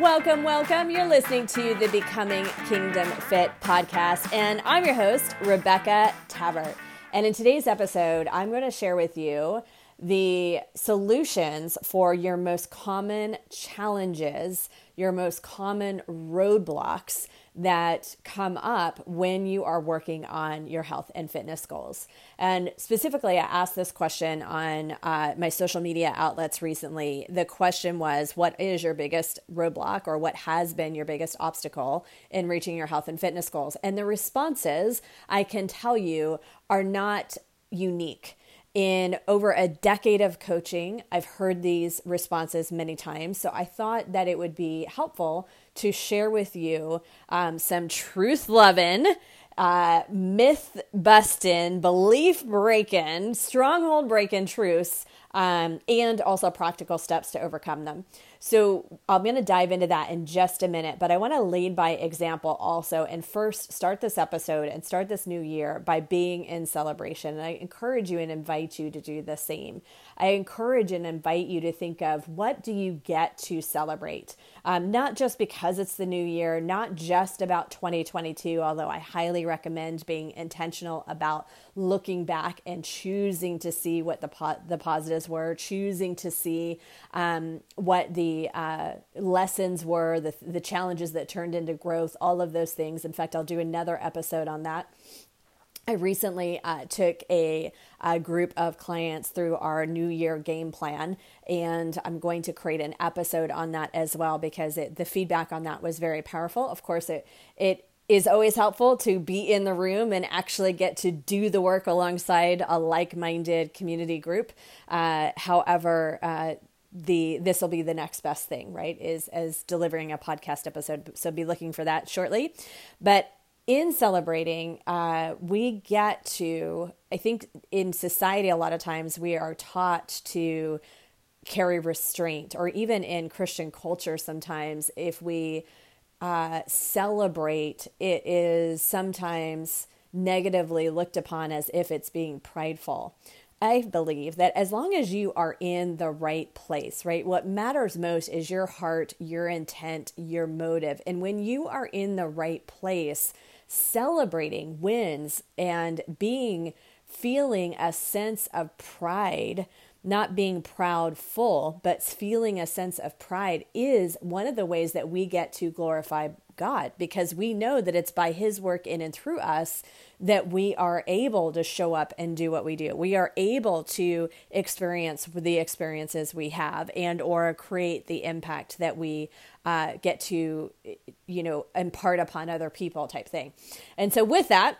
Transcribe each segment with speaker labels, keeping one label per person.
Speaker 1: Welcome, welcome. You're listening to the Becoming Kingdom Fit podcast, and I'm your host, Rebecca Tabbert. And in today's episode, I'm going to share with you the solutions for your most common challenges, your most common roadblocks that come up when you are working on your health and fitness goals. And specifically, I asked this question on uh, my social media outlets recently. The question was, What is your biggest roadblock, or what has been your biggest obstacle in reaching your health and fitness goals? And the responses, I can tell you, are not unique in over a decade of coaching, I've heard these responses many times. So I thought that it would be helpful to share with you um, some truth loving, uh, myth busting, belief breaking, stronghold breaking truths, um, and also practical steps to overcome them. So I'm going to dive into that in just a minute, but I want to lead by example also and first start this episode and start this new year by being in celebration. And I encourage you and invite you to do the same. I encourage and invite you to think of what do you get to celebrate? Um, not just because it's the new year, not just about 2022, although I highly recommend being intentional about looking back and choosing to see what the po- the positives were, choosing to see um, what the uh, lessons were, the the challenges that turned into growth, all of those things. In fact, I'll do another episode on that. I recently uh, took a, a, group of clients through our New Year game plan, and I'm going to create an episode on that as well because it, the feedback on that was very powerful. Of course, it it is always helpful to be in the room and actually get to do the work alongside a like-minded community group. Uh, however, uh, the this will be the next best thing, right? Is as delivering a podcast episode. So be looking for that shortly. But in celebrating, uh, we get to. I think in society, a lot of times we are taught to carry restraint, or even in Christian culture, sometimes if we uh, celebrate, it is sometimes negatively looked upon as if it's being prideful. I believe that as long as you are in the right place, right, what matters most is your heart, your intent, your motive. And when you are in the right place, celebrating wins and being feeling a sense of pride not being proud full, but feeling a sense of pride is one of the ways that we get to glorify God because we know that it's by His work in and through us that we are able to show up and do what we do. We are able to experience the experiences we have and or create the impact that we uh, get to, you know, impart upon other people type thing. And so with that,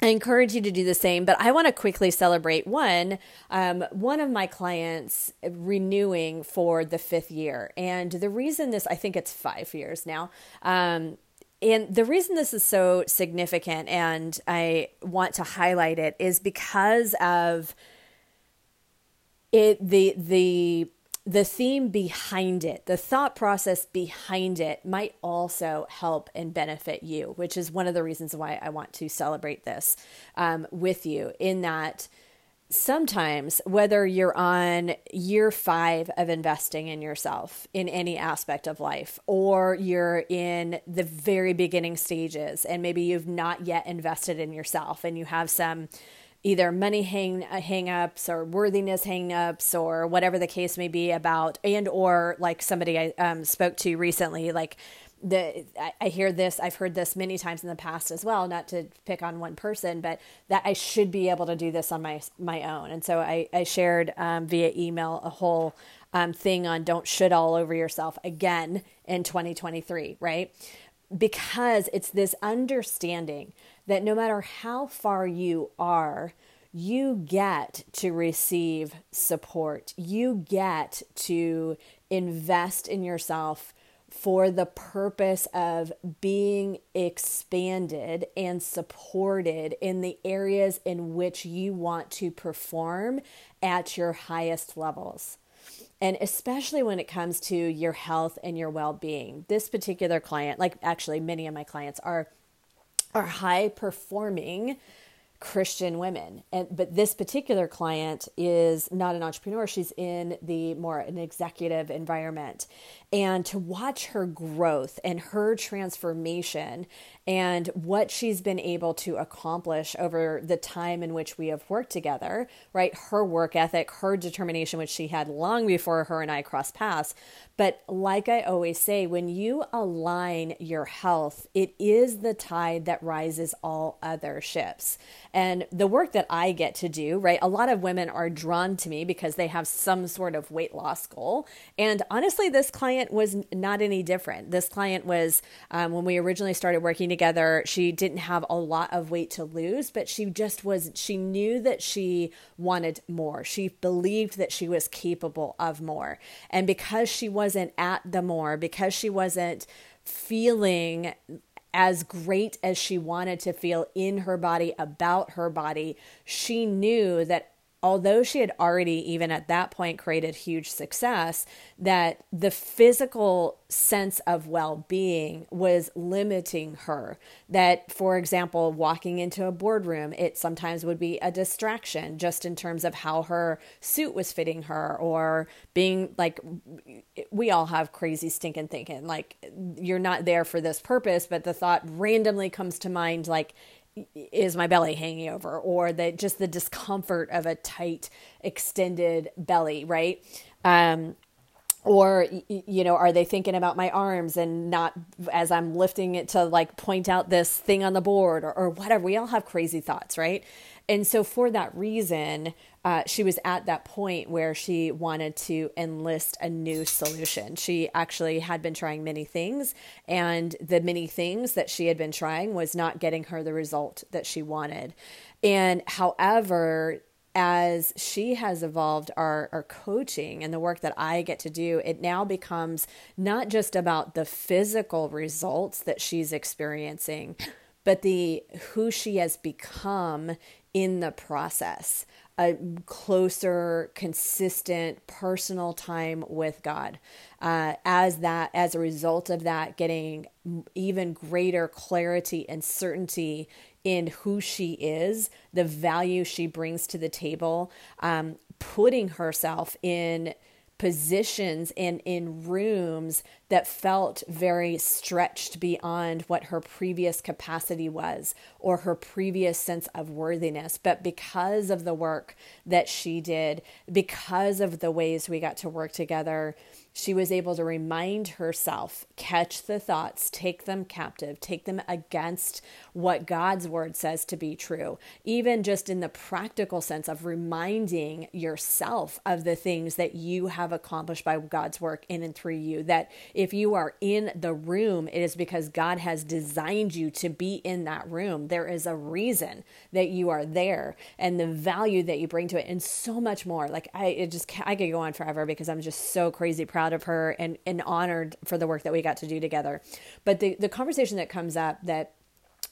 Speaker 1: I encourage you to do the same, but I want to quickly celebrate one. Um, one of my clients renewing for the fifth year, and the reason this, I think it's five years now. Um, and the reason this is so significant, and I want to highlight it, is because of it. The the the theme behind it, the thought process behind it might also help and benefit you, which is one of the reasons why I want to celebrate this um, with you. In that, sometimes, whether you're on year five of investing in yourself in any aspect of life, or you're in the very beginning stages and maybe you've not yet invested in yourself and you have some either money hang hang-ups or worthiness hang-ups or whatever the case may be about and or like somebody I um, spoke to recently like the I, I hear this I've heard this many times in the past as well not to pick on one person but that I should be able to do this on my my own. And so I, I shared um, via email a whole um, thing on don't should all over yourself again in 2023 right? Because it's this understanding that no matter how far you are, you get to receive support. You get to invest in yourself for the purpose of being expanded and supported in the areas in which you want to perform at your highest levels. And especially when it comes to your health and your well being. This particular client, like actually many of my clients, are are high performing Christian women. And but this particular client is not an entrepreneur. She's in the more an executive environment. And to watch her growth and her transformation and what she's been able to accomplish over the time in which we have worked together, right? Her work ethic, her determination, which she had long before her and I crossed paths. But like I always say, when you align your health, it is the tide that rises all other ships. And the work that I get to do, right? A lot of women are drawn to me because they have some sort of weight loss goal. And honestly, this client was not any different. This client was, um, when we originally started working together, she didn't have a lot of weight to lose, but she just was, she knew that she wanted more. She believed that she was capable of more. And because she wasn't at the more, because she wasn't feeling as great as she wanted to feel in her body about her body, she knew that although she had already even at that point created huge success that the physical sense of well-being was limiting her. That for example walking into a boardroom it sometimes would be a distraction just in terms of how her suit was fitting her or being like we all have crazy stinking thinking like you're not there for this purpose but the thought randomly comes to mind like is my belly hanging over or that just the discomfort of a tight extended belly right? Um, or you know are they thinking about my arms and not as i'm lifting it to like point out this thing on the board or, or whatever? We all have crazy thoughts right? And so for that reason uh, she was at that point where she wanted to enlist a new solution. She actually had been trying many things, and the many things that she had been trying was not getting her the result that she wanted. And however, as she has evolved our, our coaching and the work that I get to do, it now becomes not just about the physical results that she's experiencing, but the who she has become in the process a closer, consistent, personal time with God. Uh, as that, as a result of that, getting even greater clarity and certainty in who she is, the value she brings to the table, um, putting herself in positions and in rooms that felt very stretched beyond what her previous capacity was or her previous sense of worthiness. But because of the work that she did, because of the ways we got to work together, she was able to remind herself, catch the thoughts, take them captive, take them against what God's word says to be true, even just in the practical sense of reminding yourself of the things that you have accomplished by God's work in and through you. That if you are in the room, it is because God has designed you to be in that room. There is a reason that you are there and the value that you bring to it, and so much more. Like, I it just, I could go on forever because I'm just so crazy proud of her and, and honored for the work that we got to do together. But the, the conversation that comes up that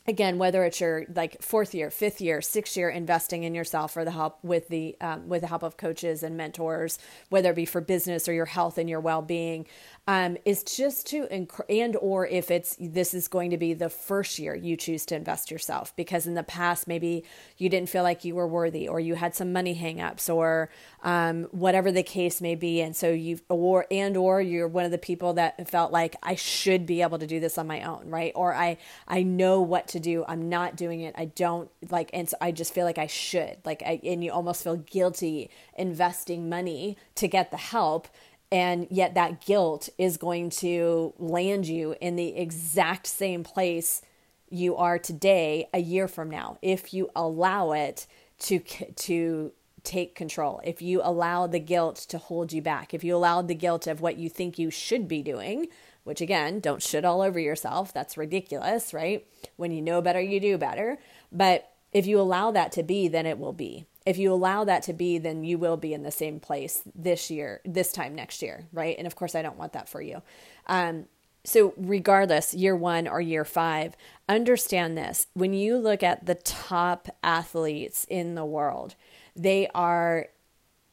Speaker 1: again whether it's your like fourth year fifth year sixth year investing in yourself or the help with the um, with the help of coaches and mentors whether it be for business or your health and your well-being um, is just to inc- and or if it's this is going to be the first year you choose to invest yourself because in the past maybe you didn't feel like you were worthy or you had some money hangups or um, whatever the case may be and so you or and or you're one of the people that felt like I should be able to do this on my own right? Or I I know what to do I'm not doing it. I don't like and so I just feel like I should like I and you almost feel guilty investing money to get the help and yet that guilt is going to land you in the exact same place you are today a year from now if you allow it to to take control if you allow the guilt to hold you back if you allow the guilt of what you think you should be doing which again don't shit all over yourself that's ridiculous right when you know better you do better but if you allow that to be then it will be if you allow that to be, then you will be in the same place this year, this time next year, right? And of course, I don't want that for you. Um, so, regardless, year one or year five, understand this. When you look at the top athletes in the world, they are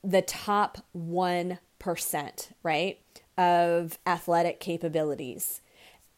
Speaker 1: the top 1%, right, of athletic capabilities.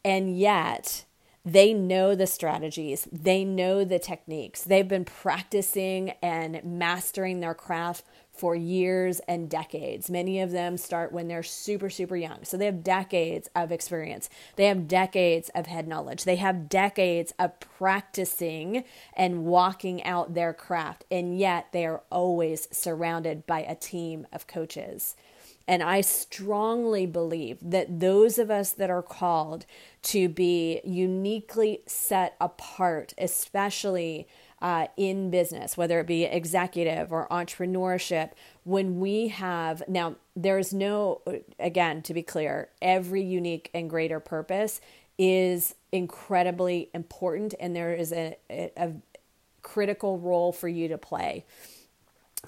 Speaker 1: And yet, they know the strategies, they know the techniques. They've been practicing and mastering their craft for years and decades. Many of them start when they're super, super young. So they have decades of experience. They have decades of head knowledge. They have decades of practicing and walking out their craft. And yet they are always surrounded by a team of coaches. And I strongly believe that those of us that are called to be uniquely set apart, especially uh, in business, whether it be executive or entrepreneurship, when we have now, there's no, again, to be clear, every unique and greater purpose is incredibly important, and there is a, a, a critical role for you to play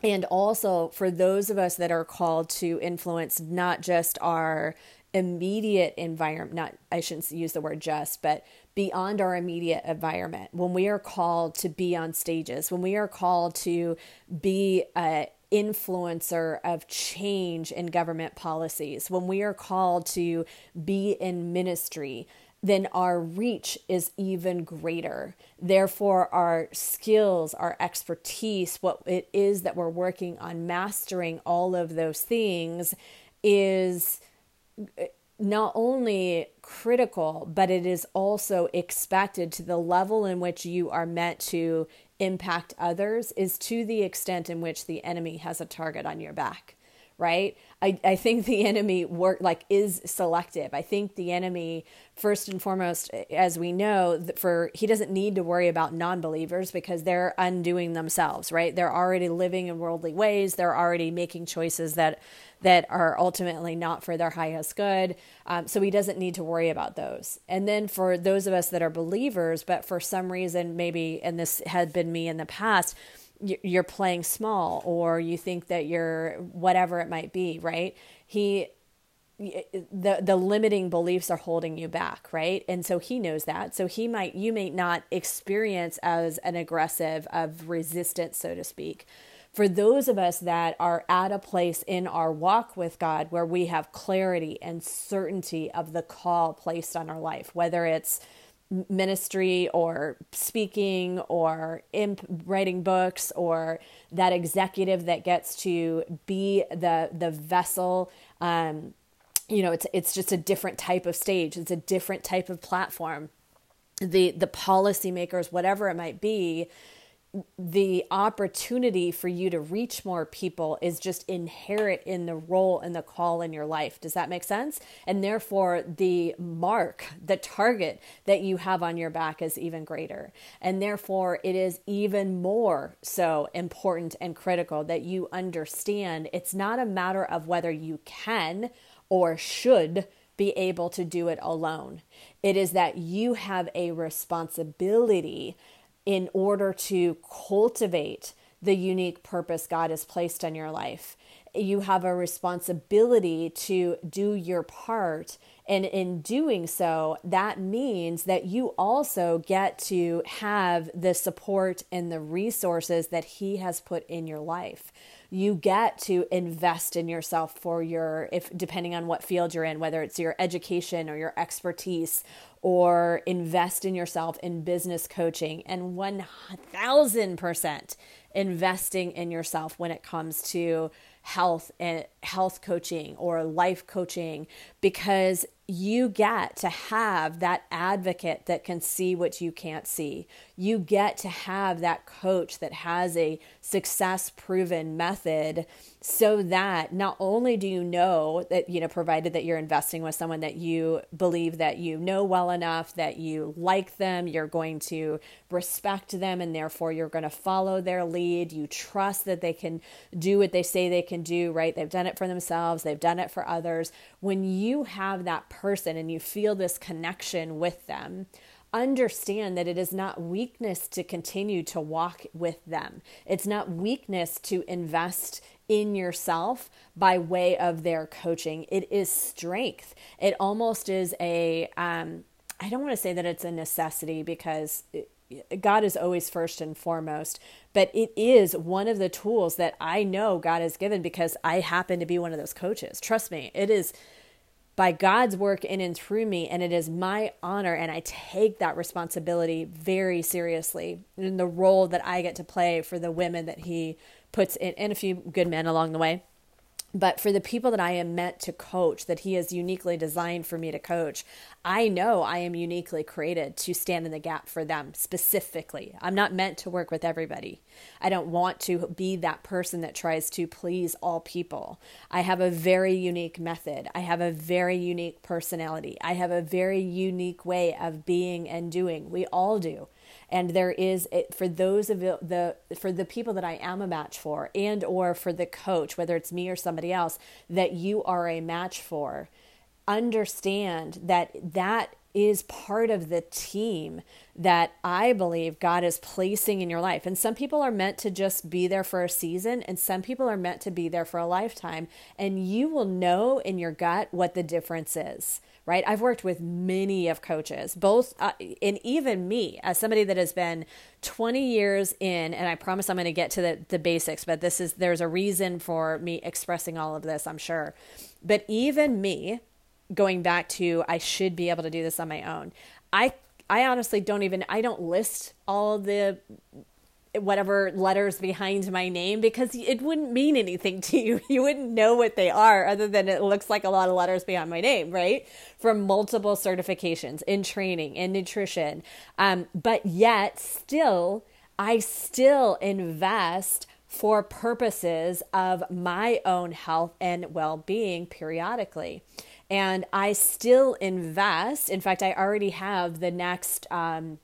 Speaker 1: and also for those of us that are called to influence not just our immediate environment not i shouldn't use the word just but beyond our immediate environment when we are called to be on stages when we are called to be a influencer of change in government policies when we are called to be in ministry then our reach is even greater. Therefore, our skills, our expertise, what it is that we're working on mastering all of those things is eh, not only critical, but it is also expected to the level in which you are meant to impact others, is to the extent in which the enemy has a target on your back right? I, I think the enemy work like is selective. I think the enemy, first and foremost, as we know, for he doesn't need to worry about non-believers because they're undoing themselves, right? They're already living in worldly ways. They're already making choices that that are ultimately not for their highest good. Um, so he doesn't need to worry about those. And then for those of us that are believers, but for some reason, maybe, and this had been me in the past you're playing small or you think that you're whatever it might be right? He the the limiting beliefs are holding you back right? And so he knows that. So he might you may not experience as an aggressive of resistance so to speak. For those of us that are at a place in our walk with God where we have clarity and certainty of the call placed on our life whether it's ministry or speaking or imp writing books or that executive that gets to be the the vessel um, you know it's it's just a different type of stage. It's a different type of platform. The the policymakers whatever it might be the opportunity for you to reach more people is just inherent in the role and the call in your life. Does that make sense? And therefore, the mark, the target that you have on your back is even greater. And therefore, it is even more so important and critical that you understand it's not a matter of whether you can or should be able to do it alone. It is that you have a responsibility in order to cultivate the unique purpose God has placed on your life. You have a responsibility to do your part. And in doing so, that means that you also get to have the support and the resources that He has put in your life you get to invest in yourself for your if depending on what field you're in whether it's your education or your expertise or invest in yourself in business coaching and 1000% investing in yourself when it comes to health and health coaching or life coaching because you get to have that advocate that can see what you can't see. You get to have that coach that has a success proven method so that not only do you know that, you know, provided that you're investing with someone that you believe that you know well enough, that you like them, you're going to respect them, and therefore you're going to follow their lead. You trust that they can do what they say they can do, right? They've done it for themselves, they've done it for others. When you have that person and you feel this connection with them, understand that it is not weakness to continue to walk with them. It's not weakness to invest in yourself by way of their coaching. It is strength. It almost is a, um, I don't want to say that it's a necessity because it, God is always first and foremost, but it is one of the tools that I know God has given because I happen to be one of those coaches. Trust me, it is by God's work in and through me. And it is my honor, and I take that responsibility very seriously in the role that I get to play for the women that He puts in, and a few good men along the way. But for the people that I am meant to coach, that He is uniquely designed for me to coach, I know I am uniquely created to stand in the gap for them specifically. I'm not meant to work with everybody. I don't want to be that person that tries to please all people. I have a very unique method. I have a very unique personality. I have a very unique way of being and doing. We all do and there is for those of the for the people that I am a match for and or for the coach whether it's me or somebody else that you are a match for understand that that is part of the team that I believe God is placing in your life. And some people are meant to just be there for a season, and some people are meant to be there for a lifetime. And you will know in your gut what the difference is right? I've worked with many of coaches, both, uh, and even me as somebody that has been 20 years in, and I promise I'm going to get to the, the basics, but this is, there's a reason for me expressing all of this, I'm sure. But even me, going back to, I should be able to do this on my own. I, I honestly don't even, I don't list all the whatever letters behind my name because it wouldn't mean anything to you. You wouldn't know what they are other than it looks like a lot of letters behind my name, right? From multiple certifications in training, in nutrition. Um, but yet, still, I still invest for purposes of my own health and well being periodically. And I still invest. In fact, I already have the next. Um,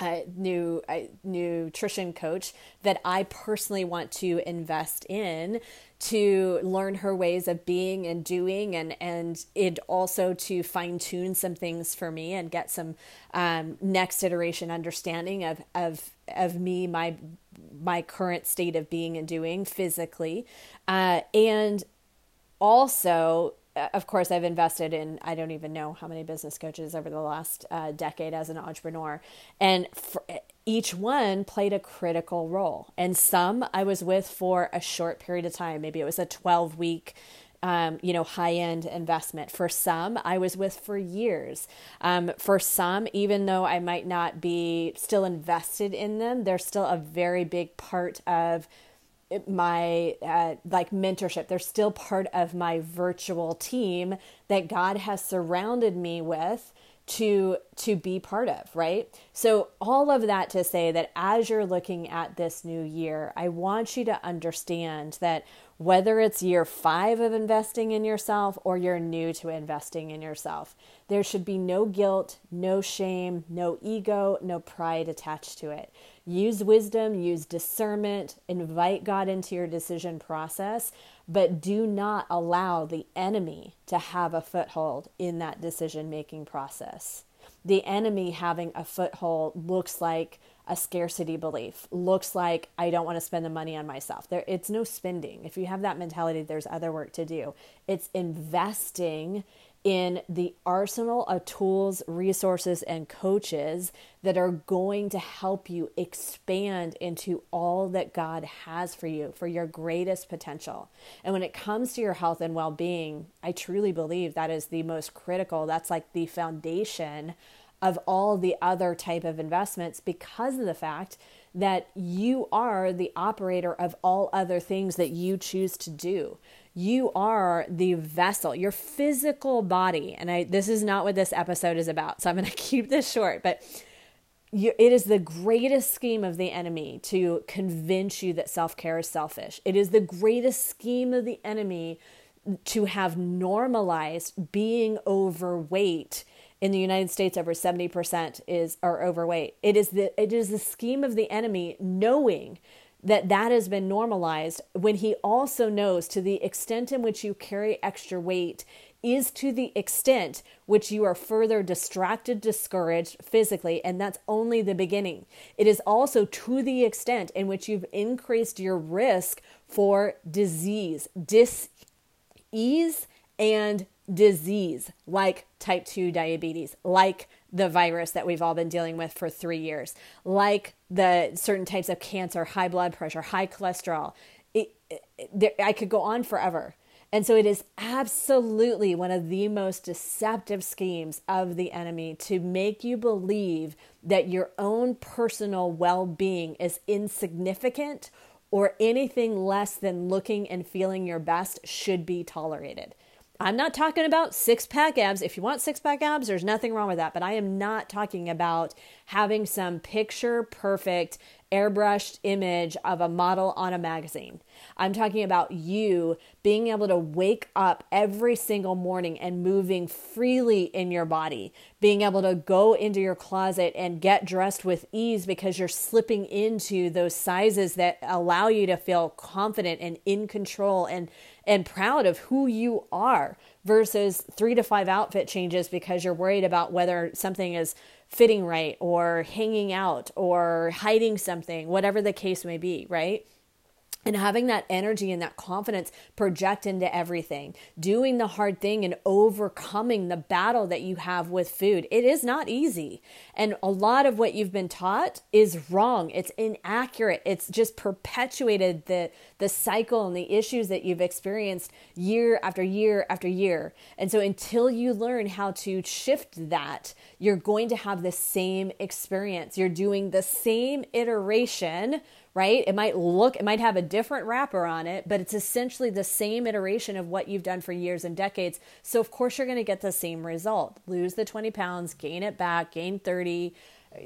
Speaker 1: uh, new uh, nutrition coach that I personally want to invest in to learn her ways of being and doing and and it also to fine tune some things for me and get some um, next iteration understanding of of of me my my current state of being and doing physically. Uh, and also of course, I've invested in I don't even know how many business coaches over the last uh, decade as an entrepreneur, and each one played a critical role. And some I was with for a short period of time. Maybe it was a twelve week. Um, you know, high end investment. For some, I was with for years. Um, for some, even though I might not be still invested in them, they're still a very big part of my uh, like mentorship. They're still part of my virtual team that god has surrounded me with to to be part of right? So all of that to say that as you're looking at this new year i want you to understand that whether it's year 5 of investing in yourself or you're new to investing in yourself there should be no guilt no shame no ego no pride attached to it Use wisdom, use discernment, invite God into your decision process, but do not allow the enemy to have a foothold in that decision making process. The enemy having a foothold looks like a scarcity belief, looks like I don't want to spend the money on myself. There it's no spending. If you have that mentality, there's other work to do. It's investing in the arsenal of tools, resources, and coaches that are going to help you expand into all that God has for you, for your greatest potential. And when it comes to your health and well being, I truly believe that is the most critical. That's like the foundation of all the other type of investments because of the fact that you are the operator of all other things that you choose to do you are the vessel, your physical body. And I this is not what this episode is about. So I'm going to keep this short, but you, it is the greatest scheme of the enemy to convince you that self-care is selfish. It is the greatest scheme of the enemy to have normalized being overweight in the United States over 70% is are overweight. It is the it is the scheme of the enemy knowing that that has been normalized when he also knows to the extent in which you carry extra weight is to the extent which you are further distracted, discouraged physically, and that's only the beginning. It is also to the extent in which you've increased your risk for disease, dis-ease, and disease like type 2 diabetes, like the virus that we've all been dealing with for three years, like the certain types of cancer, high blood pressure, high cholesterol. It, it, I could go on forever. And so it is absolutely one of the most deceptive schemes of the enemy to make you believe that your own personal well being is insignificant or anything less than looking and feeling your best should be tolerated. I'm not talking about six pack abs. If you want six pack abs, there's nothing wrong with that. But I am not talking about having some picture perfect airbrushed image of a model on a magazine. I'm talking about you being able to wake up every single morning and moving freely in your body, being able to go into your closet and get dressed with ease because you're slipping into those sizes that allow you to feel confident and in control and and proud of who you are versus 3 to 5 outfit changes because you're worried about whether something is fitting right or hanging out or hiding something, whatever the case may be, right? And having that energy and that confidence project into everything, doing the hard thing and overcoming the battle that you have with food. It is not easy. And a lot of what you've been taught is wrong. It's inaccurate. It's just perpetuated the, the cycle and the issues that you've experienced year after year after year. And so until you learn how to shift that, you're going to have the same experience. You're doing the same iteration right? It might look, it might have a different wrapper on it, but it's essentially the same iteration of what you've done for years and decades. So, of course, you're going to get the same result lose the 20 pounds, gain it back, gain 30,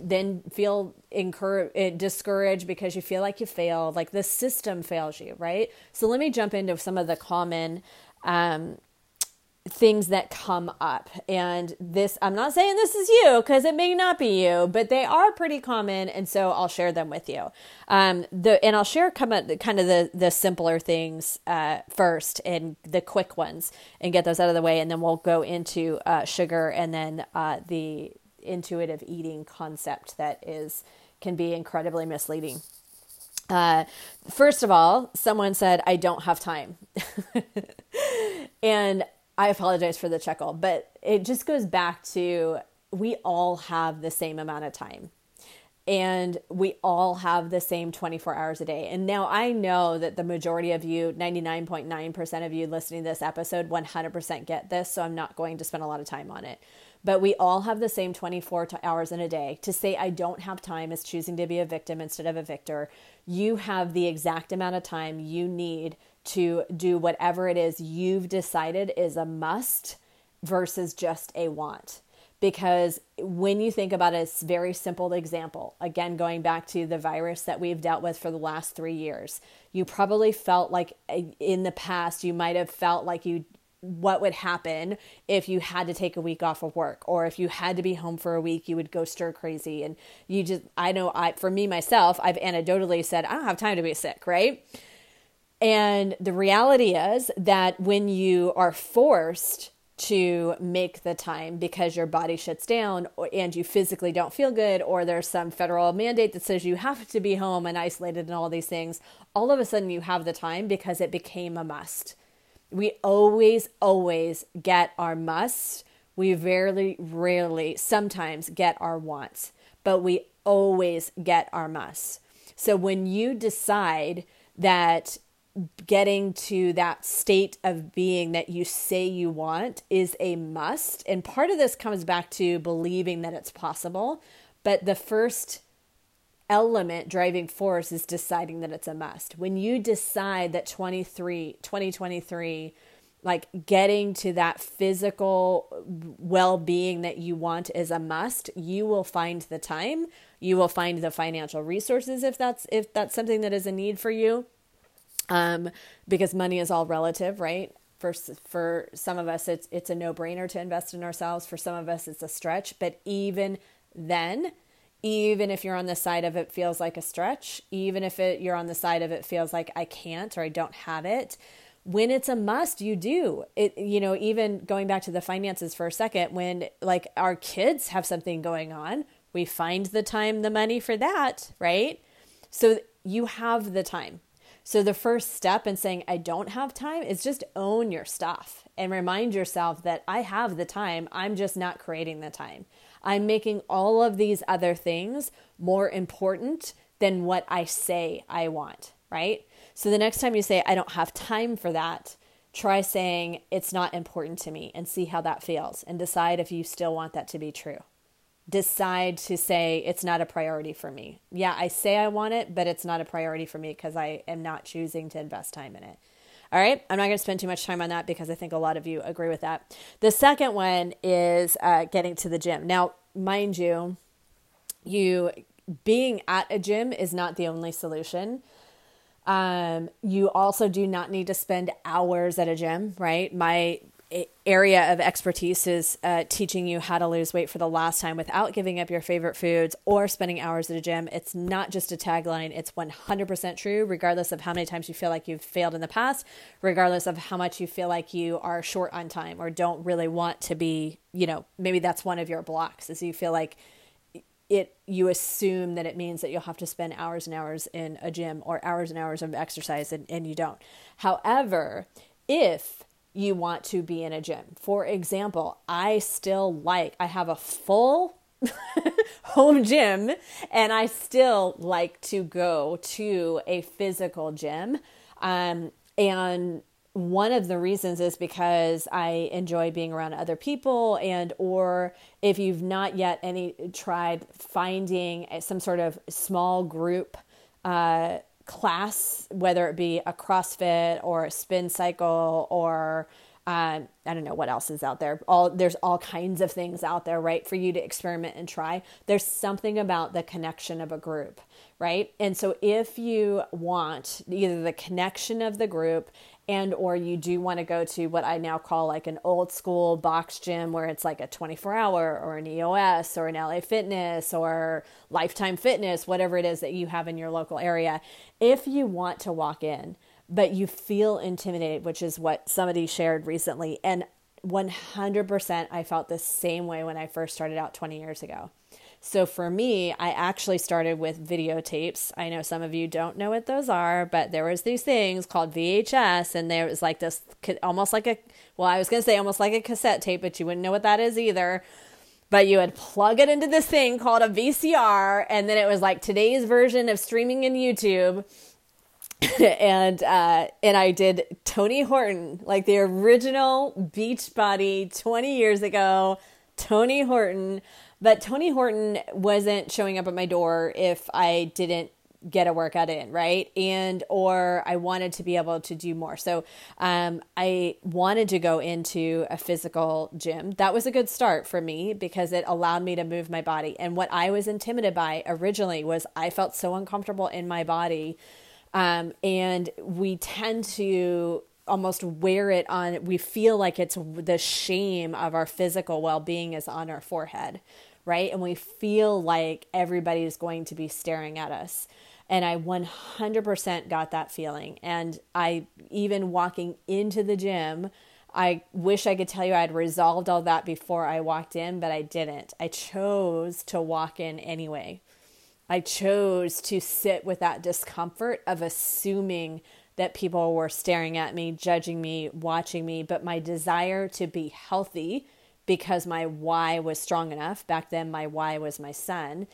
Speaker 1: then feel encouraged, eh, discouraged because you feel like you failed, like the system fails you, right? So, let me jump into some of the common um, things that come up. And this, I'm not saying this is you because it may not be you, but they are pretty common. And so I'll share them with you. Um, the, and I'll share come at kind of the, the simpler things uh, first and the quick ones and get those out of the way. And then we'll go into uh, sugar and then uh, the intuitive eating concept that is can be incredibly misleading. Uh, first of all, someone said, I don't have time. and I apologize for the chuckle, but it just goes back to we all have the same amount of time and we all have the same 24 hours a day. And now I know that the majority of you, 99.9% of you listening to this episode, 100% get this. So I'm not going to spend a lot of time on it. But we all have the same 24 hours in a day. To say I don't have time is choosing to be a victim instead of a victor. You have the exact amount of time you need to do whatever it is you've decided is a must versus just a want. Because when you think about a very simple example. Again, going back to the virus that we've dealt with for the last three years, you probably felt like eh, in the past, you might have felt like you what would happen if you had to take a week off of work or if you had to be home for a week you would go stir crazy and you just i know i for me myself i've anecdotally said i don't have time to be sick right and the reality is that when you are forced to make the time because your body shuts down and you physically don't feel good, or there's some federal mandate that says you have to be home and isolated and all these things, all of a sudden you have the time because it became a must. We always, always get our must. We rarely, rarely, sometimes get our wants, but we always get our must. So when you decide that getting to that state of being that you say you want is a must. And part of this comes back to believing that it's possible. But the first element driving force is deciding that it's a must. When you decide that 23, 2023, like getting to that physical well-being that you want is a must, you will find the time, you will find the financial resources if that's if that's something that is a need for you um, because money is all relative, right? For for some of us, it's it's a no brainer to invest in ourselves. For some of us, it's a stretch. But even then, even if you're on the side of it feels like a stretch, even if it you're on the side of it feels like I can't or I don't have it, when it's a must, you do. It you know, even going back to the finances for a second, when like our kids have something going on, we find the time, the money for that, right? So you have the time. So the first step in saying I don't have time is just own your stuff and remind yourself that I have the time, I'm just not creating the time. I'm making all of these other things more important than what I say I want, right? So the next time you say I don't have time for that, try saying it's not important to me and see how that feels and decide if you still want that to be true. Decide to say it's not a priority for me. Yeah, I say I want it, but it's not a priority for me because I am not choosing to invest time in it. All right, I'm not going to spend too much time on that because I think a lot of you agree with that. The second one is uh, getting to the gym. Now, mind you, you being at a gym is not the only solution. Um, you also do not need to spend hours at a gym, right? My area of expertise is uh, teaching you how to lose weight for the last time without giving up your favorite foods or spending hours at a gym. It's not just a tagline, it's 100% true, regardless of how many times you feel like you've failed in the past, regardless of how much you feel like you are short on time or don't really want to be, you know, maybe that's one of your blocks, is you feel like it you assume that it means that you'll have to spend hours and hours in a gym or hours and hours of exercise and, and you don't. However, if you want to be in a gym. For example, I still like, I have a full home gym and I still like to go to a physical gym. Um, and one of the reasons is because I enjoy being around other people and or if you've not yet any tried finding some sort of small group uh, class, whether it be a CrossFit or a spin cycle or uh, I don't know what else is out there. All there's all kinds of things out there, right, for you to experiment and try. There's something about the connection of a group, right? And so if you want either the connection of the group and or you do want to go to what I now call like an old school box gym where it's like a 24 hour or an EOS or an LA Fitness or Lifetime Fitness, whatever it is that you have in your local area, if you want to walk in, but you feel intimidated, which is what somebody shared recently. And 100% I felt the same way when I first started out 20 years ago. So for me, I actually started with videotapes. I know some of you don't know what those are, but there was these things called VHS and there was like this almost like a well, I was going to say almost like a cassette tape, but you wouldn't know what that is either. But you would plug it into this thing called a VCR and then it was like today's version of streaming in YouTube and uh, and I did Tony Horton, like the original Beachbody 20 years ago. Tony Horton, but Tony Horton wasn't showing up at my door if I didn't get a workout in, right? And or I wanted to be able to do more. So um, I wanted to go into a physical gym. That was a good start for me because it allowed me to move my body. And what I was intimidated by originally was I felt so uncomfortable in my body um, and we tend to almost wear it on, we feel like it's the shame of our physical well being is on our forehead, right? And we feel like everybody is going to be staring at us. And I 100% got that feeling. And I, even walking into the gym, I wish I could tell you I'd resolved all that before I walked in, but I didn't. I chose to walk in anyway. I chose to sit with that discomfort of assuming that people were staring at me, judging me, watching me, but my desire to be healthy because my why was strong enough. Back then, my why was my son.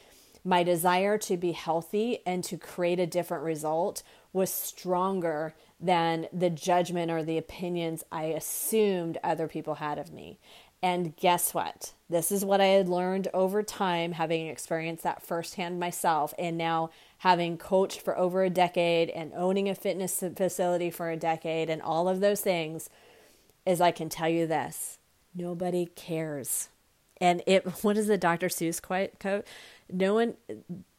Speaker 1: My desire to be healthy and to create a different result was stronger than the judgment or the opinions I assumed other people had of me. And guess what? This is what I had learned over time, having experienced that firsthand myself, and now having coached for over a decade and owning a fitness facility for a decade and all of those things. Is I can tell you this nobody cares. And it, what is the Dr. Seuss quote? No one,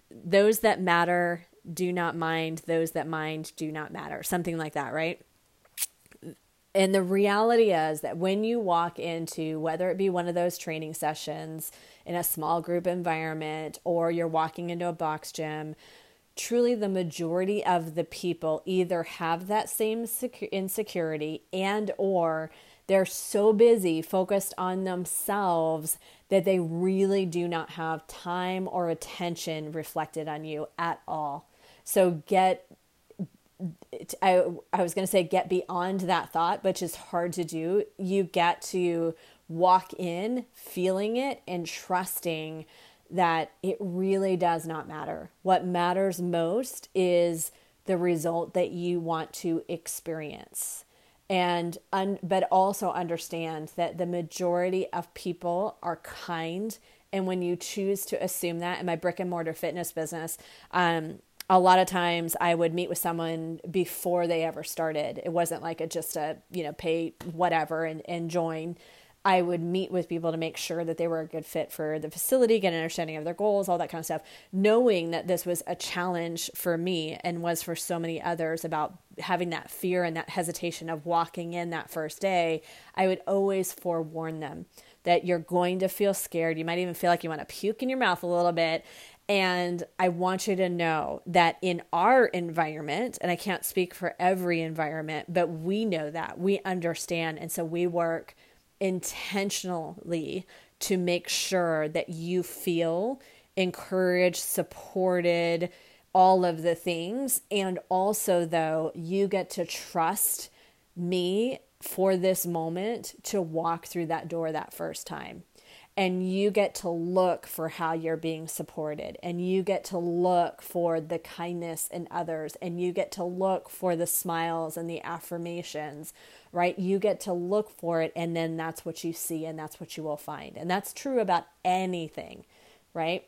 Speaker 1: those that matter do not mind, those that mind do not matter. Something like that, right? And the reality is that when you walk into whether it be one of those training sessions in a small group environment or you're walking into a box gym, truly the majority of the people either have that same insecurity and or they're so busy focused on themselves that they really do not have time or attention reflected on you at all. So get I, I was going to say get beyond that thought, which is hard to do. You get to walk in feeling it and trusting that it really does not matter. What matters most is the result that you want to experience. And un, but also understand that the majority of people are kind and when you choose to assume that in my brick and mortar fitness business um, a lot of times I would meet with someone before they ever started. It wasn't like a just a, you know, pay whatever and, and join. I would meet with people to make sure that they were a good fit for the facility, get an understanding of their goals, all that kind of stuff, knowing that this was a challenge for me and was for so many others about having that fear and that hesitation of walking in that first day. I would always forewarn them that you're going to feel scared. You might even feel like you want to puke in your mouth a little bit. And I want you to know that in our environment, and I can't speak for every environment, but we know that, we understand. And so we work intentionally to make sure that you feel encouraged, supported, all of the things. And also, though, you get to trust me for this moment to walk through that door that first time. And you get to look for how you're being supported. And you get to look for the kindness in others. And you get to look for the smiles and the affirmations right? You get to look for it and then that's what you see and that's what you will find. And that's true about anything right?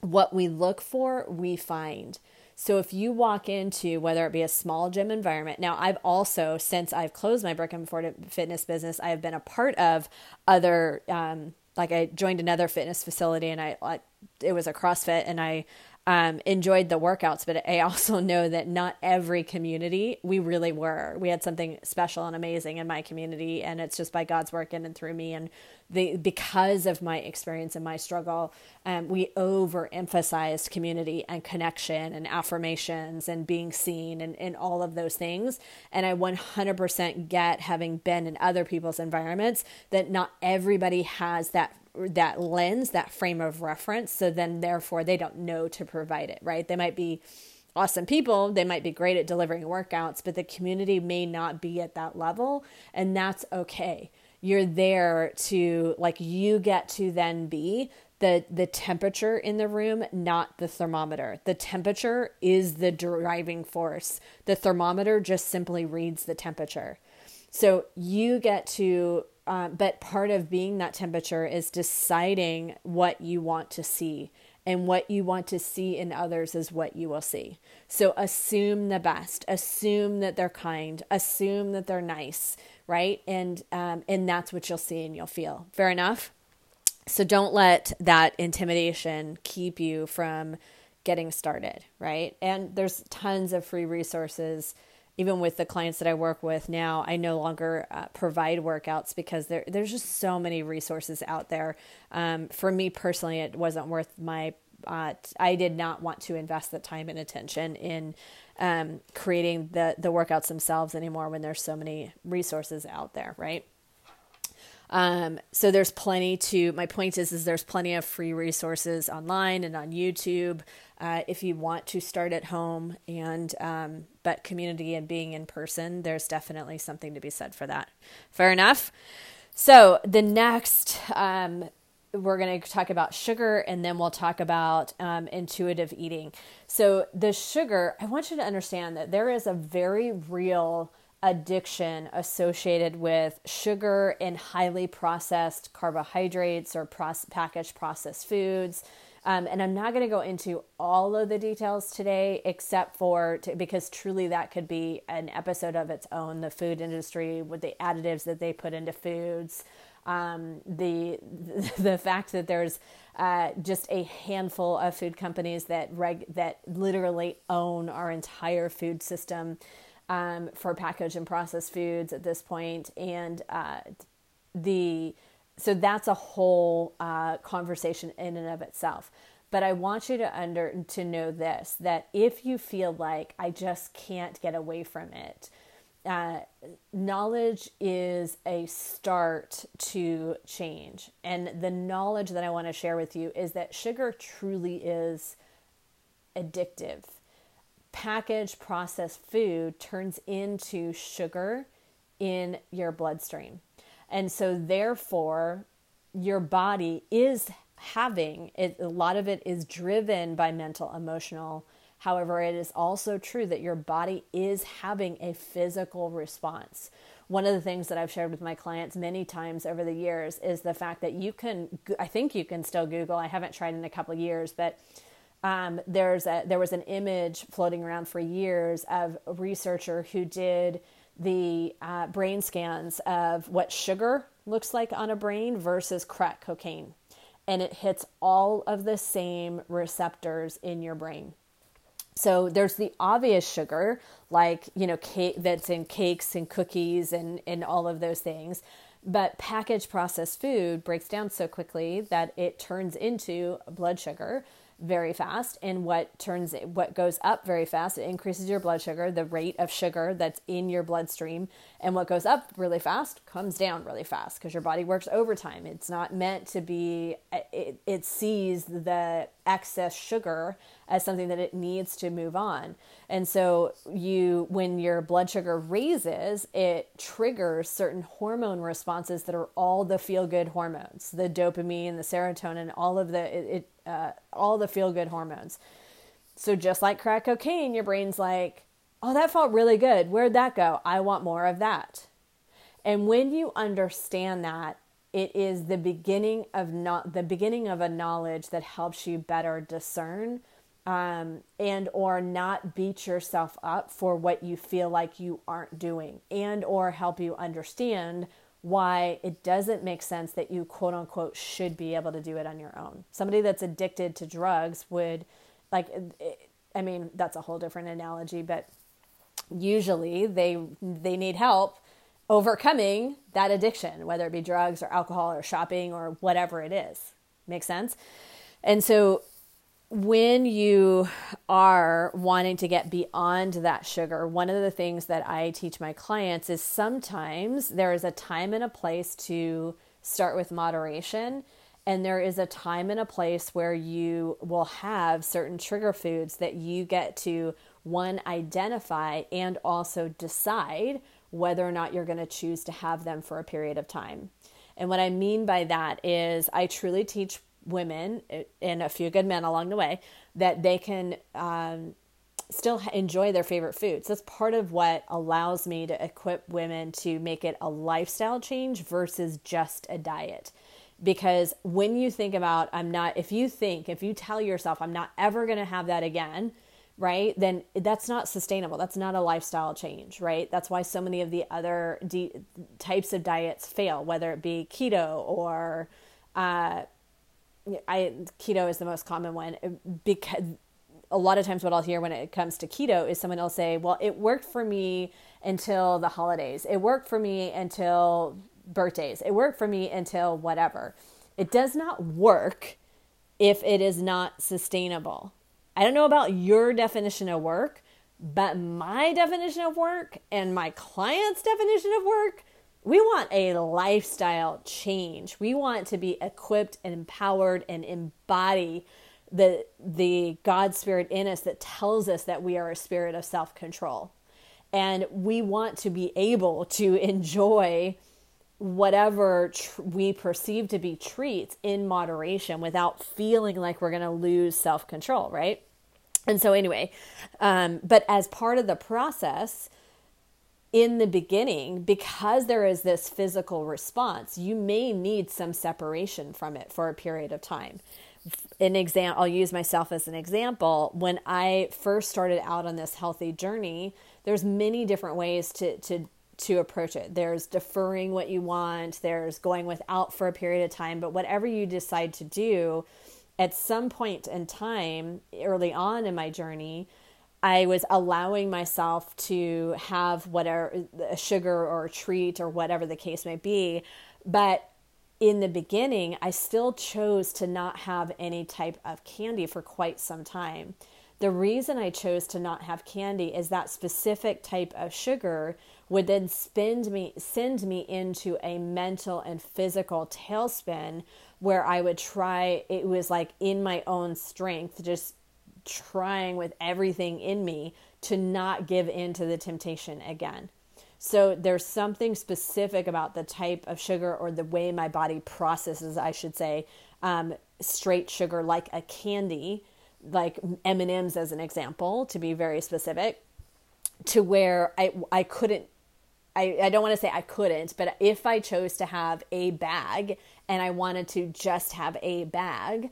Speaker 1: What we look for we find. So if you walk into whether it be a small gym environment, now I've also since I've closed my brick and mortar fitness business, I have been a part of other um, like I joined another fitness facility and I, it was a CrossFit and I um, enjoyed the workouts, but I also know that not every community we really were. We had something special and amazing in my community, and it's just by God's work in and through me. And the because of my experience and my struggle, um, we overemphasized community and connection and affirmations and being seen and, and all of those things. And I 100% get having been in other people's environments that not everybody has that that lens, that frame of reference. So then, therefore, they don't know to provide it, right? They might be awesome people, they might be great at delivering workouts, but the community may not be at that level, and that's okay. You're there to, like, you get to then be the the temperature in the room not the thermometer the temperature is the driving force the thermometer just simply reads the temperature so you get to um, but part of being that temperature is deciding what you want to see. And what you want to see in others is what you will see. So assume the best. Assume that they're kind. Assume that they're nice, right? And um, and that's what you'll see and you'll feel. Fair enough. So don't let that intimidation keep you from getting started, right? And there's tons of free resources even with the clients that I work with now, I no longer uh, provide workouts because there there's just so many resources out there. Um, for me personally, it wasn't worth my. Uh, I did not want to invest the time and attention in um, creating the the workouts themselves anymore when there's so many resources out there, right? Um, so there's plenty to. My point is, is there's plenty of free resources online and on YouTube uh, if you want to start at home and um, but community and being in person there's definitely something to be said for that fair enough so the next um, we're going to talk about sugar and then we'll talk about um, intuitive eating so the sugar i want you to understand that there is a very real addiction associated with sugar and highly processed carbohydrates or process, packaged processed foods um, and I'm not going to go into all of the details today, except for to, because truly that could be an episode of its own. The food industry with the additives that they put into foods, um, the the fact that there's uh, just a handful of food companies that reg- that literally own our entire food system um, for packaged and processed foods at this point, and uh, the so that's a whole uh, conversation in and of itself. But i want you to under to know this that if you feel like i just can't get away from it uh, knowledge is a start to change. And the knowledge that i want to share with you is that sugar truly is addictive packaged processed food turns into sugar in your bloodstream and so, therefore, your body is having it, a lot of it is driven by mental, emotional. However, it is also true that your body is having a physical response. one of the things that I've shared with my clients many times over the years is the fact that you can, I think you can still Google. I haven't tried in a couple years, but um, there's a, there was an image floating around for years of a researcher who did the uh, brain scans of what sugar looks like on a brain versus crack cocaine. And it hits all of the same receptors in your brain. So there's the obvious sugar, like, you know, cake that's in cakes and cookies and, and all of those things. But packaged processed food breaks down so quickly that it turns into blood sugar very fast and what turns what goes up very fast it increases your blood sugar the rate of sugar that's in your bloodstream and what goes up really fast comes down really fast because your body works overtime it's not meant to be it, it sees the excess sugar as something that it needs to move on. And so you when your blood sugar raises, it triggers certain hormone responses that are all the feel good hormones, the dopamine, the serotonin, all of the it, uh, all the feel good hormones. So just like crack cocaine, your brain's like, "Oh, that felt really good. Where'd that go? I want more of that." And when you understand that, it is the beginning of not the beginning of a knowledge that helps you better discern um, and or not beat yourself up for what you feel like you aren't doing and or help you understand why it doesn't make sense that you quote unquote should be able to do it on your own somebody that's addicted to drugs would like i mean that's a whole different analogy but usually they they need help overcoming that addiction whether it be drugs or alcohol or shopping or whatever it is make sense and so when you are wanting to get beyond that sugar, one of the things that I teach my clients is sometimes there is a time and a place to start with moderation. And there is a time and a place where you will have certain trigger foods that you get to one, identify and also decide whether or not you're going to choose to have them for a period of time. And what I mean by that is, I truly teach women and a few good men along the way that they can um, still enjoy their favorite foods. That's part of what allows me to equip women to make it a lifestyle change versus just a diet. Because when you think about, I'm not, if you think, if you tell yourself, I'm not ever going to have that again, right? Then that's not sustainable. That's not a lifestyle change, right? That's why so many of the other types of diets fail, whether it be keto or, uh, I keto is the most common one uh, because a lot of times what I'll hear when it comes to keto is someone will say, "Well, it worked for me until the holidays. It worked for me until birthdays. It worked for me until whatever." It does not work if it is not sustainable. I don't know about your definition of work, but my definition of work and my client's definition of work we want a lifestyle change. We want to be equipped and empowered and embody the the God spirit in us that tells us that we are a spirit of self-control. And we want to be able to enjoy whatever tr- we perceive to be treats in moderation without feeling like we're going to lose self-control, right? And so anyway, um, but as part of the process, in the beginning, because there is this physical response, you may need some separation from it for a period of time. An example, I'll use myself as an example. When I first started out on this healthy journey, there's many different ways to to to approach it. There's deferring what you want, there's going without for a period of time, but whatever you decide to do, at some point in time early on in my journey, I was allowing myself to have whatever a sugar or a treat or whatever the case may be. But in the beginning, I still chose to not have any type of candy for quite some time. The reason I chose to not have candy is that specific type of sugar would then spend me send me into a mental and physical tailspin where I would try it was like in my own strength just trying with everything in me to not give in to the temptation again. So there's something specific about the type of sugar or the way my body processes, I should say, um, straight sugar like a candy, like M and M's as an example, to be very specific, to where I I couldn't I, I don't want to say I couldn't, but if I chose to have a bag and I wanted to just have a bag,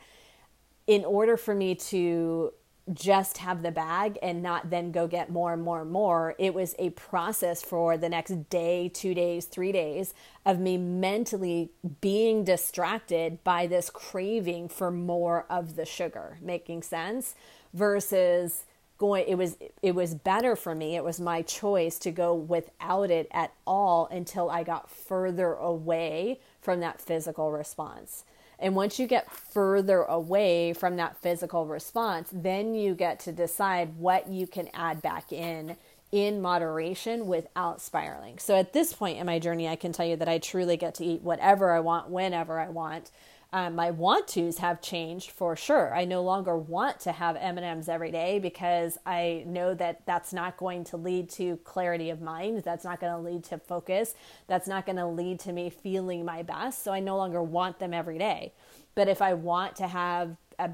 Speaker 1: in order for me to just have the bag and not then go get more and more and more, it was a process for the next day, two days, three days of me mentally being distracted by this craving for more of the sugar, making sense? Versus going it was it was better for me. It was my choice to go without it at all until i got further away from that physical response and once you get further away from that physical response then you get to decide what you can add back in in moderation without spiraling. So at this point in my journey i can tell you that i truly get to eat whatever i want whenever i want um, my want tos have changed for sure. I no longer want to have M and M's every day because I know that that's not going to lead to clarity of mind. That's not going to lead to focus. That's not going to lead to me feeling my best. So I no longer want them every day. But if I want to have a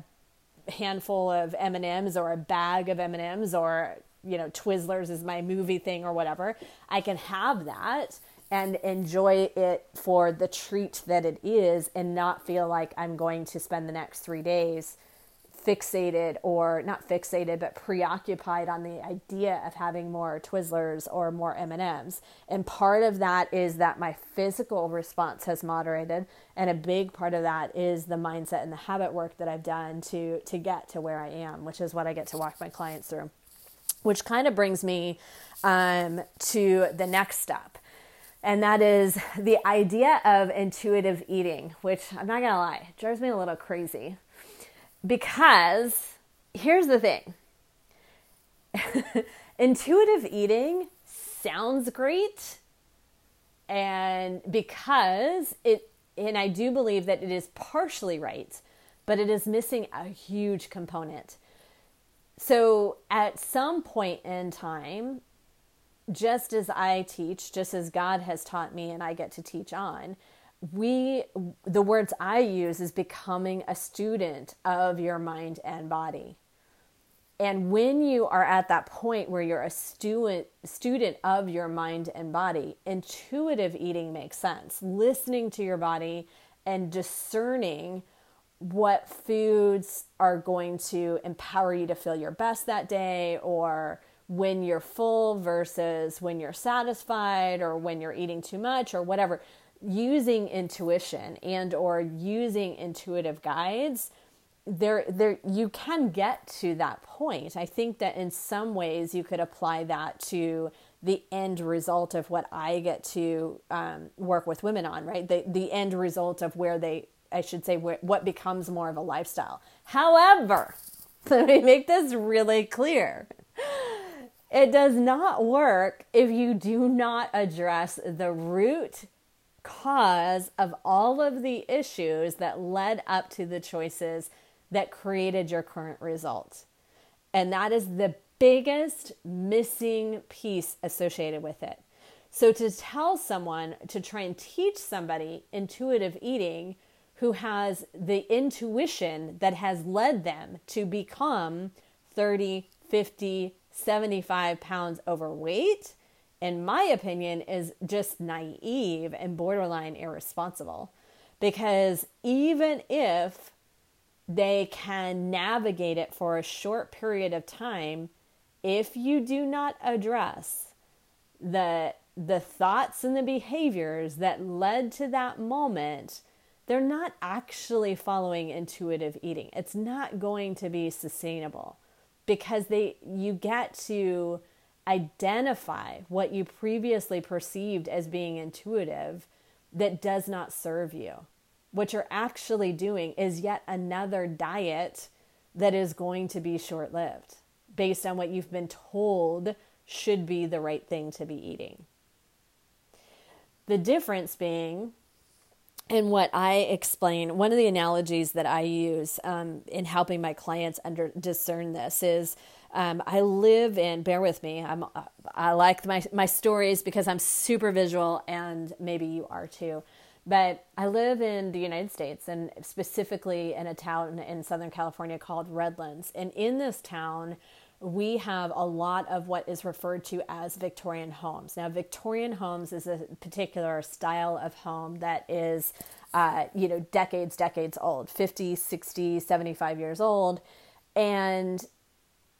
Speaker 1: handful of M and M's or a bag of M and M's or you know Twizzlers is my movie thing or whatever, I can have that and enjoy it for the treat that it is and not feel like I'm going to spend the next three days fixated or not fixated but preoccupied on the idea of having more twizzlers or more m&ms. And part of that is that my physical response has moderated and a big part of that is the mindset and the habit work that i've done to to get to where i am which is what i get to walk my clients through. Which kind of brings me um, to the next step and that is the idea of intuitive eating, which I'm not gonna lie, drives me a little crazy. Because here's the thing intuitive eating sounds great, and because it, and I do believe that it is partially right, but it is missing a huge component. So at some point in time, just as I teach, just as God has taught me and I get to teach on, we the words I use is becoming a student of your mind and body. And when you are at that point where you're a student student of your mind and body, intuitive eating makes sense. Listening to your body and discerning what foods are going to empower you to feel your best that day or when you're full versus when you're satisfied or when you're eating too much or whatever. Using intuition and or using intuitive guides there there you can get to that point. I think that in some ways you could apply that to the end result of what i get to um, work with women on right? The, the end result of where they i should say where, what becomes more of a lifestyle. However let me make this really clear it does not work if you do not address the root cause of all of the issues that led up to the choices that created your current result. And that is the biggest missing piece associated with it. So, to tell someone to try and teach somebody intuitive eating who has the intuition that has led them to become 30, 50, 75 pounds overweight, in my opinion, is just naive and borderline irresponsible. Because even if they can navigate it for a short period of time, if you do not address the the thoughts and the behaviors that led to that moment, they're not actually following intuitive eating. It's not going to be sustainable because they you get to identify what you previously perceived as being intuitive that does not serve you. What you're actually doing is yet another diet that is going to be short lived based on what you've been told should be the right thing to be eating. The difference being and what I explain, one of the analogies that I use um, in helping my clients under discern this is um, I live in. Bear with me. I'm. I like my my stories because I'm super visual, and maybe you are too. But I live in the United States, and specifically in a town in Southern California called Redlands. And in this town, we have a lot of what is referred to as Victorian homes. Now, Victorian homes is a particular style of home that is, uh, you know, decades, decades old 50, 60, 75 years old. And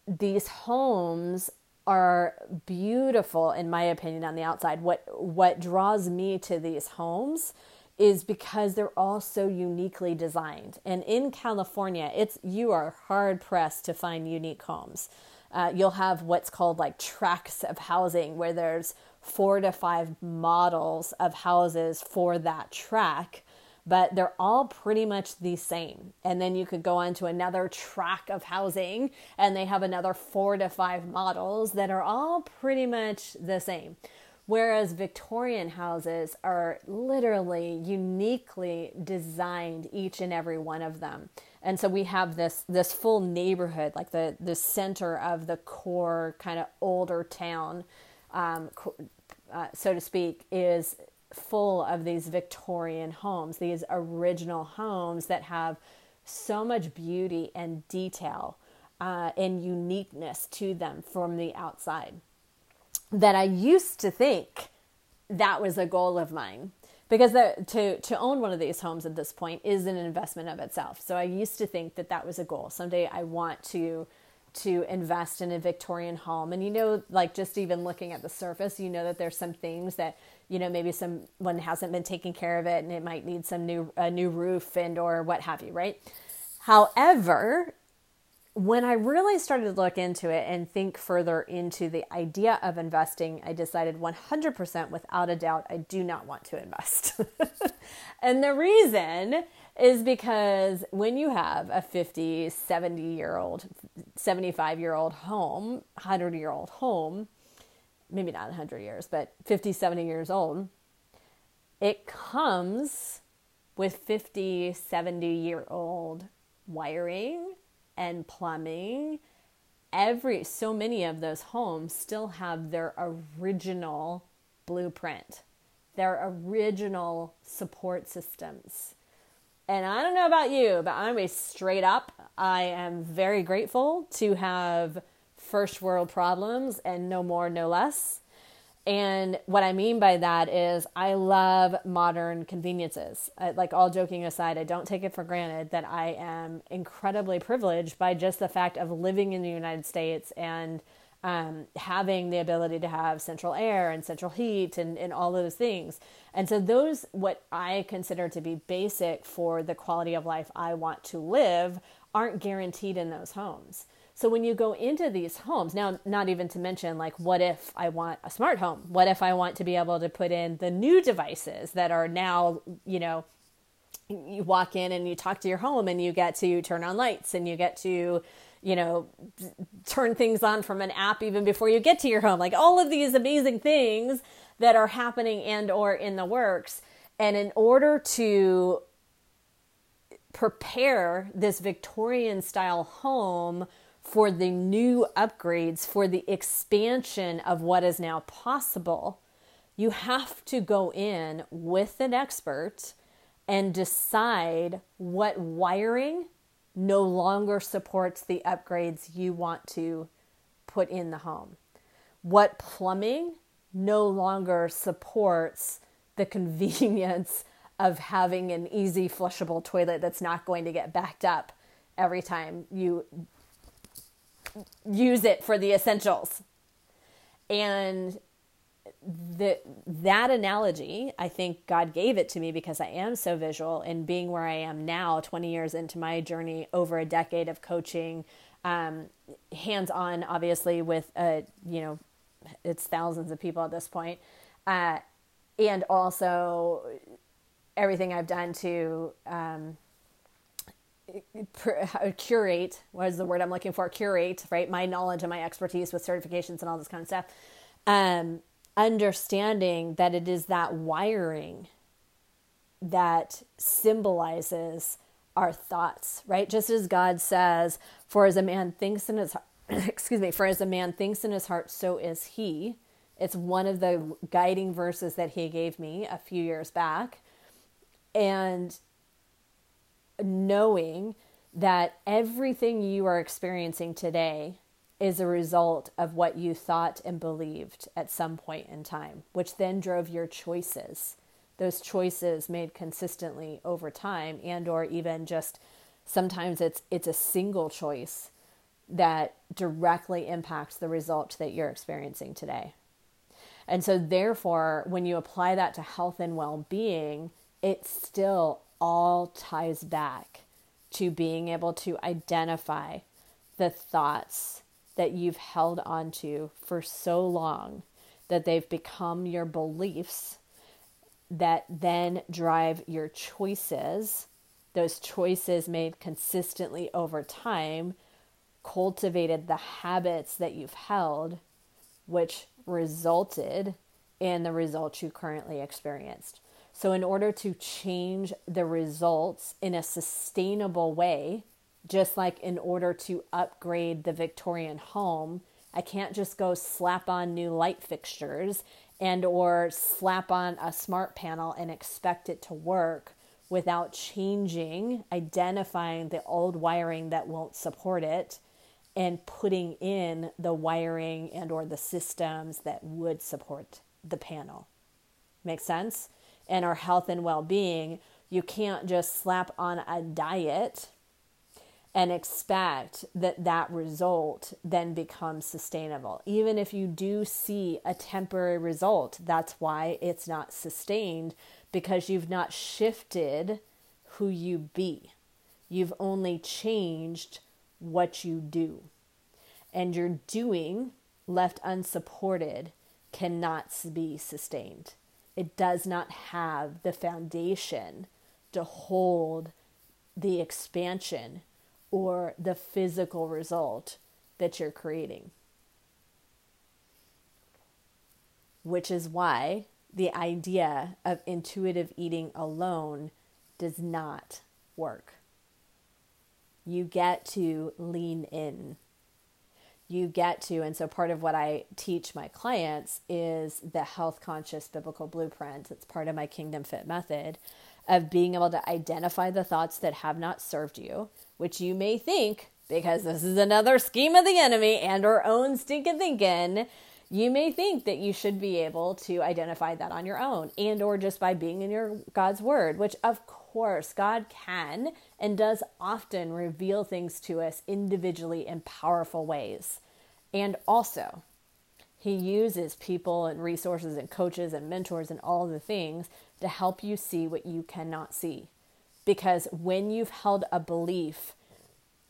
Speaker 1: these homes are beautiful in my opinion on the outside what what draws me to these homes is because they're all so uniquely designed and in california it's you are hard pressed to find unique homes uh, you'll have what's called like tracts of housing where there's four to five models of houses for that track but they're all pretty much the same. And then you could go on to another track of housing and they have another four to five models that are all pretty much the same. Whereas Victorian houses are literally uniquely designed, each and every one of them. And so we have this this full neighborhood, like the the center of the core kind of older town, um, uh, so to speak, is full of these Victorian homes, these original homes that have so much beauty and detail uh, and uniqueness to them from the outside that I used to think that was a goal of mine because the, to to own one of these homes at this point is an investment of itself. So I used to think that that was a goal. Someday I want to to invest in a Victorian home. And you know, like just even looking at the surface, you know that there's some things that you know maybe someone hasn't been taking care of it, and it might need some new a new roof and or what have you, right? However, when I really started to look into it and think further into the idea of investing, I decided 100% without a doubt I do not want to invest. and the reason is because when you have a 50, 70 year old, 75 year old home, 100 year old home, maybe not 100 years, but 50, 70 years old, it comes with 50, 70 year old wiring and plumbing. Every so many of those homes still have their original blueprint, their original support systems and I don't know about you, but I'm a straight up. I am very grateful to have first world problems and no more, no less. And what I mean by that is, I love modern conveniences. I, like, all joking aside, I don't take it for granted that I am incredibly privileged by just the fact of living in the United States and um, having the ability to have central air and central heat and, and all those things. And so, those, what I consider to be basic for the quality of life I want to live, aren't guaranteed in those homes. So, when you go into these homes, now, not even to mention, like, what if I want a smart home? What if I want to be able to put in the new devices that are now, you know, you walk in and you talk to your home and you get to turn on lights and you get to you know, turn things on from an app even before you get to your home. Like all of these amazing things that are happening and or in the works. And in order to prepare this Victorian style home for the new upgrades, for the expansion of what is now possible, you have to go in with an expert and decide what wiring no longer supports the upgrades you want to put in the home. What plumbing no longer supports the convenience of having an easy flushable toilet that's not going to get backed up every time you use it for the essentials. And the, that analogy, I think God gave it to me because I am so visual and being where I am now, 20 years into my journey, over a decade of coaching, um, hands on, obviously, with, uh, you know, it's thousands of people at this point, uh, and also everything I've done to um, curate, what is the word I'm looking for? Curate, right? My knowledge and my expertise with certifications and all this kind of stuff. Um, understanding that it is that wiring that symbolizes our thoughts, right? Just as God says, for as a man thinks in his excuse me, for as a man thinks in his heart, so is he. It's one of the guiding verses that he gave me a few years back. And knowing that everything you are experiencing today is a result of what you thought and believed at some point in time, which then drove your choices. Those choices made consistently over time and or even just sometimes it's it's a single choice that directly impacts the result that you're experiencing today. And so therefore when you apply that to health and well-being, it still all ties back to being able to identify the thoughts that you've held onto for so long that they've become your beliefs that then drive your choices. Those choices made consistently over time cultivated the habits that you've held, which resulted in the results you currently experienced. So, in order to change the results in a sustainable way, just like in order to upgrade the Victorian home, I can't just go slap on new light fixtures and or slap on a smart panel and expect it to work without changing, identifying the old wiring that won't support it and putting in the wiring and or the systems that would support the panel. Make sense? And our health and well-being, you can't just slap on a diet and expect that that result then becomes sustainable. Even if you do see a temporary result, that's why it's not sustained because you've not shifted who you be. You've only changed what you do. And your doing, left unsupported, cannot be sustained. It does not have the foundation to hold the expansion or the physical result that you're creating. Which is why the idea of intuitive eating alone does not work. You get to lean in. You get to, and so part of what I teach my clients is the health conscious biblical blueprint. It's part of my Kingdom Fit method of being able to identify the thoughts that have not served you, which you may think, because this is another scheme of the enemy and our own stinking thinking, you may think that you should be able to identify that on your own and or just by being in your God's word, which of course God can and does often reveal things to us individually in powerful ways. And also, he uses people and resources and coaches and mentors and all the things to help you see what you cannot see. Because when you've held a belief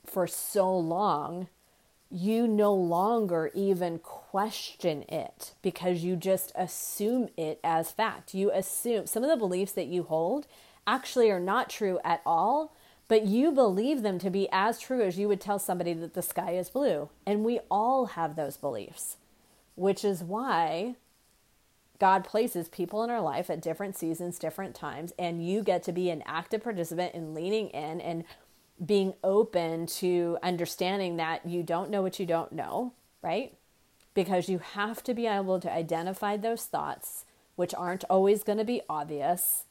Speaker 1: for so long, you no longer even question it because you just assume it as fact. You assume some of the beliefs that you hold actually are not true at all, but you believe them to be as true as you would tell somebody that the sky is blue. And we all have those beliefs, which is why God places people in our life at different seasons, different times, and you get to be an active participant in leaning in and being open to understanding that you don't know what you don't know, right? Because you have to be able to identify those thoughts, which aren't always going to be obvious,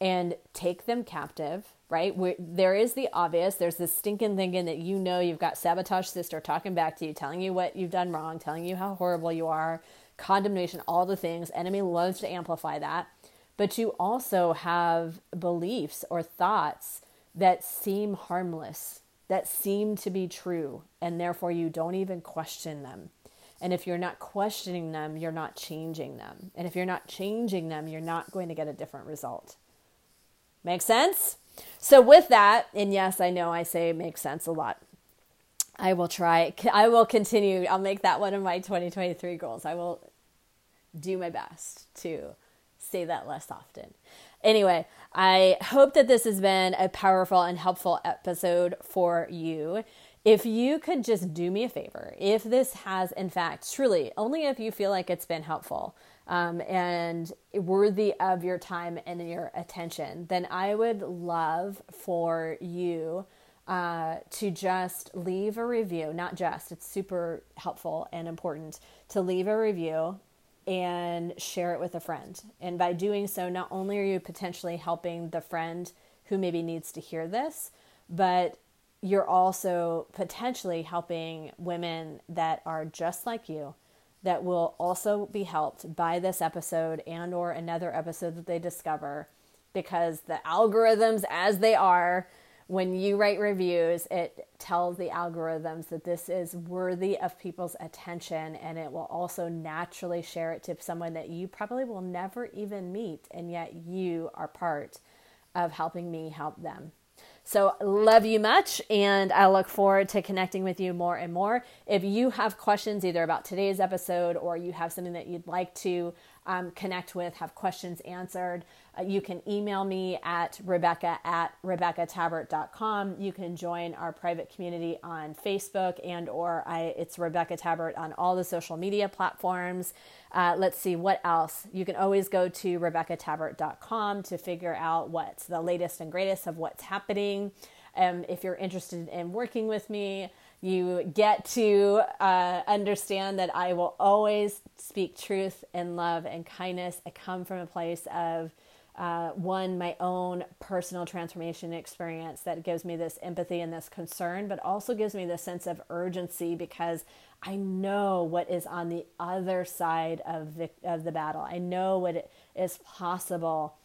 Speaker 1: and take them captive, right? Where there is the obvious, there's this stinking thinking that you know you've got sabotage sister talking back to you, telling you what you've done wrong, telling you how horrible you are, condemnation, all the things. Enemy loves to amplify that. But you also have beliefs or thoughts that seem harmless, that seem to be true, and therefore you don't even question them. And if you're not questioning them, you're not changing them. And if you're not changing them, you're not going to get a different result. Make sense? So, with that, and yes, I know I say makes sense a lot. I will try. I will continue. I'll make that one of my 2023 goals. I will do my best to say that less often. Anyway, I hope that this has been a powerful and helpful episode for you. If you could just do me a favor, if this has, in fact, truly, only if you feel like it's been helpful um, and worthy of your time and your attention, then I would love for you uh, to just leave a review, not just, it's super helpful and important to leave a review and share it with a friend. And by doing so, not only are you potentially helping the friend who maybe needs to hear this, but you're also potentially helping women that are just like you that will also be helped by this episode and or another episode that they discover because the algorithms as they are when you write reviews, it tells the algorithms that this is worthy of people's attention and it will also naturally share it to someone that you probably will never even meet, and yet you are part of helping me help them. So, love you much, and I look forward to connecting with you more and more. If you have questions either about today's episode or you have something that you'd like to um, connect with, have questions answered, uh, you can email me at rebecca at rebeccatabbert.com. You can join our private community on Facebook and or I, it's Rebecca Tabbert on all the social media platforms. Uh, let's see what else. You can always go to rebeccatabbert.com to figure out what's the latest and greatest of what's happening. Um, if you're interested in working with me, you get to uh, understand that I will always speak truth and love and kindness. I come from a place of uh, one, my own personal transformation experience that gives me this empathy and this concern, but also gives me this sense of urgency because I know what is on the other side of the, of the battle. I know what is possible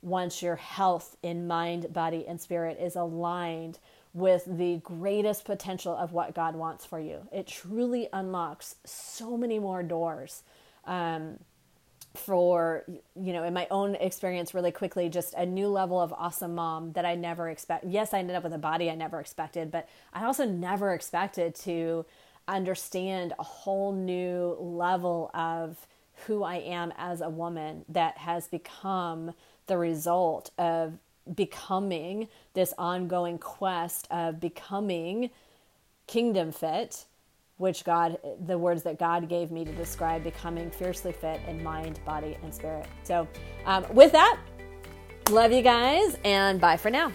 Speaker 1: once your health in mind, body, and spirit is aligned with the greatest potential of what God wants for you. It truly unlocks so many more doors. Um, for you know in my own experience really quickly just a new level of awesome mom that i never expect yes i ended up with a body i never expected but i also never expected to understand a whole new level of who i am as a woman that has become the result of becoming this ongoing quest of becoming kingdom fit which God, the words that God gave me to describe becoming fiercely fit in mind, body, and spirit. So, um, with that, love you guys, and bye for now.